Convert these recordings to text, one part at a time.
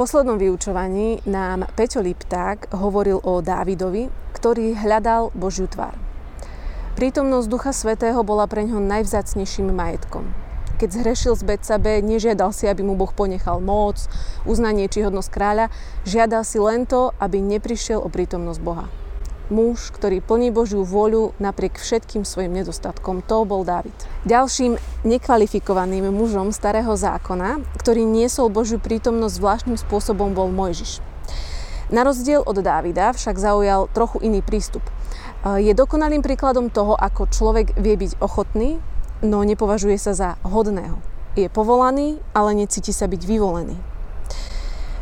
poslednom vyučovaní nám Peťo Lipták hovoril o Dávidovi, ktorý hľadal Božiu tvár. Prítomnosť Ducha Svetého bola pre ňo najvzácnejším majetkom. Keď zhrešil z Betsabe, nežiadal si, aby mu Boh ponechal moc, uznanie či hodnosť kráľa, žiadal si len to, aby neprišiel o prítomnosť Boha muž, ktorý plní Božiu vôľu napriek všetkým svojim nedostatkom. To bol Dávid. Ďalším nekvalifikovaným mužom starého zákona, ktorý niesol Božiu prítomnosť zvláštnym spôsobom, bol Mojžiš. Na rozdiel od Dávida však zaujal trochu iný prístup. Je dokonalým príkladom toho, ako človek vie byť ochotný, no nepovažuje sa za hodného. Je povolaný, ale necíti sa byť vyvolený.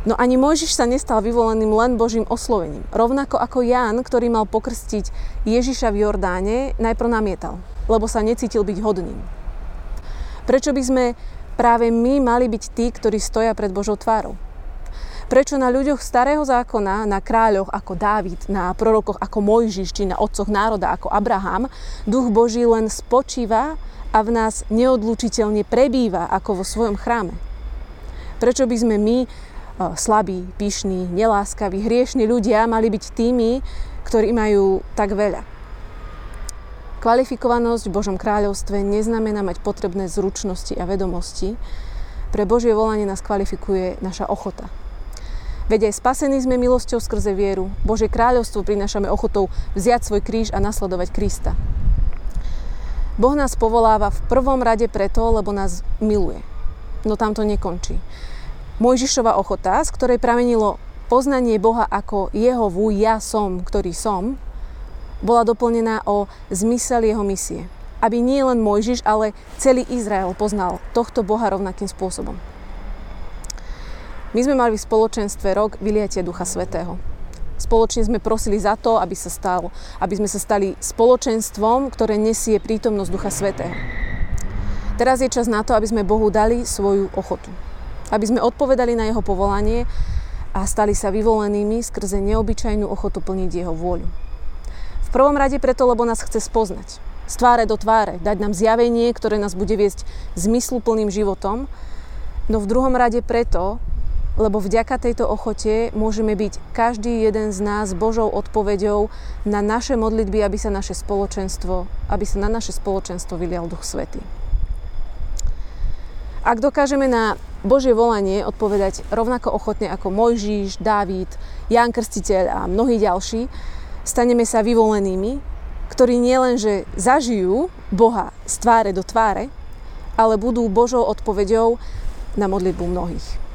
No ani Mojžiš sa nestal vyvoleným len Božím oslovením. Rovnako ako Ján, ktorý mal pokrstiť Ježiša v Jordáne, najprv namietal, lebo sa necítil byť hodným. Prečo by sme práve my mali byť tí, ktorí stoja pred Božou tvárou? Prečo na ľuďoch starého zákona, na kráľoch ako Dávid, na prorokoch ako Mojžiš, či na otcoch národa ako Abraham, duch Boží len spočíva a v nás neodlučiteľne prebýva ako vo svojom chráme? Prečo by sme my slabí, pyšní, neláskaví, hriešní ľudia mali byť tými, ktorí majú tak veľa. Kvalifikovanosť v Božom kráľovstve neznamená mať potrebné zručnosti a vedomosti. Pre Božie volanie nás kvalifikuje naša ochota. Veď aj spasení sme milosťou skrze vieru. Božie kráľovstvo prinášame ochotou vziať svoj kríž a nasledovať Krista. Boh nás povoláva v prvom rade preto, lebo nás miluje. No tam to nekončí. Mojžišova ochota, z ktorej pramenilo poznanie Boha ako Jehovu, ja som, ktorý som, bola doplnená o zmysel jeho misie. Aby nie len Mojžiš, ale celý Izrael poznal tohto Boha rovnakým spôsobom. My sme mali v spoločenstve rok vyliatia Ducha Svetého. Spoločne sme prosili za to, aby, sa stal, aby sme sa stali spoločenstvom, ktoré nesie prítomnosť Ducha Svetého. Teraz je čas na to, aby sme Bohu dali svoju ochotu aby sme odpovedali na jeho povolanie a stali sa vyvolenými skrze neobyčajnú ochotu plniť jeho vôľu. V prvom rade preto, lebo nás chce spoznať. Z tváre do tváre. Dať nám zjavenie, ktoré nás bude viesť zmysluplným životom. No v druhom rade preto, lebo vďaka tejto ochote môžeme byť každý jeden z nás Božou odpoveďou na naše modlitby, aby sa naše spoločenstvo, aby sa na naše spoločenstvo vylial Duch Svetý. Ak dokážeme na Božie volanie odpovedať rovnako ochotne ako Mojžiš, Dávid, Ján Krstiteľ a mnohí ďalší, staneme sa vyvolenými, ktorí nielenže zažijú Boha z tváre do tváre, ale budú Božou odpoveďou na modlitbu mnohých.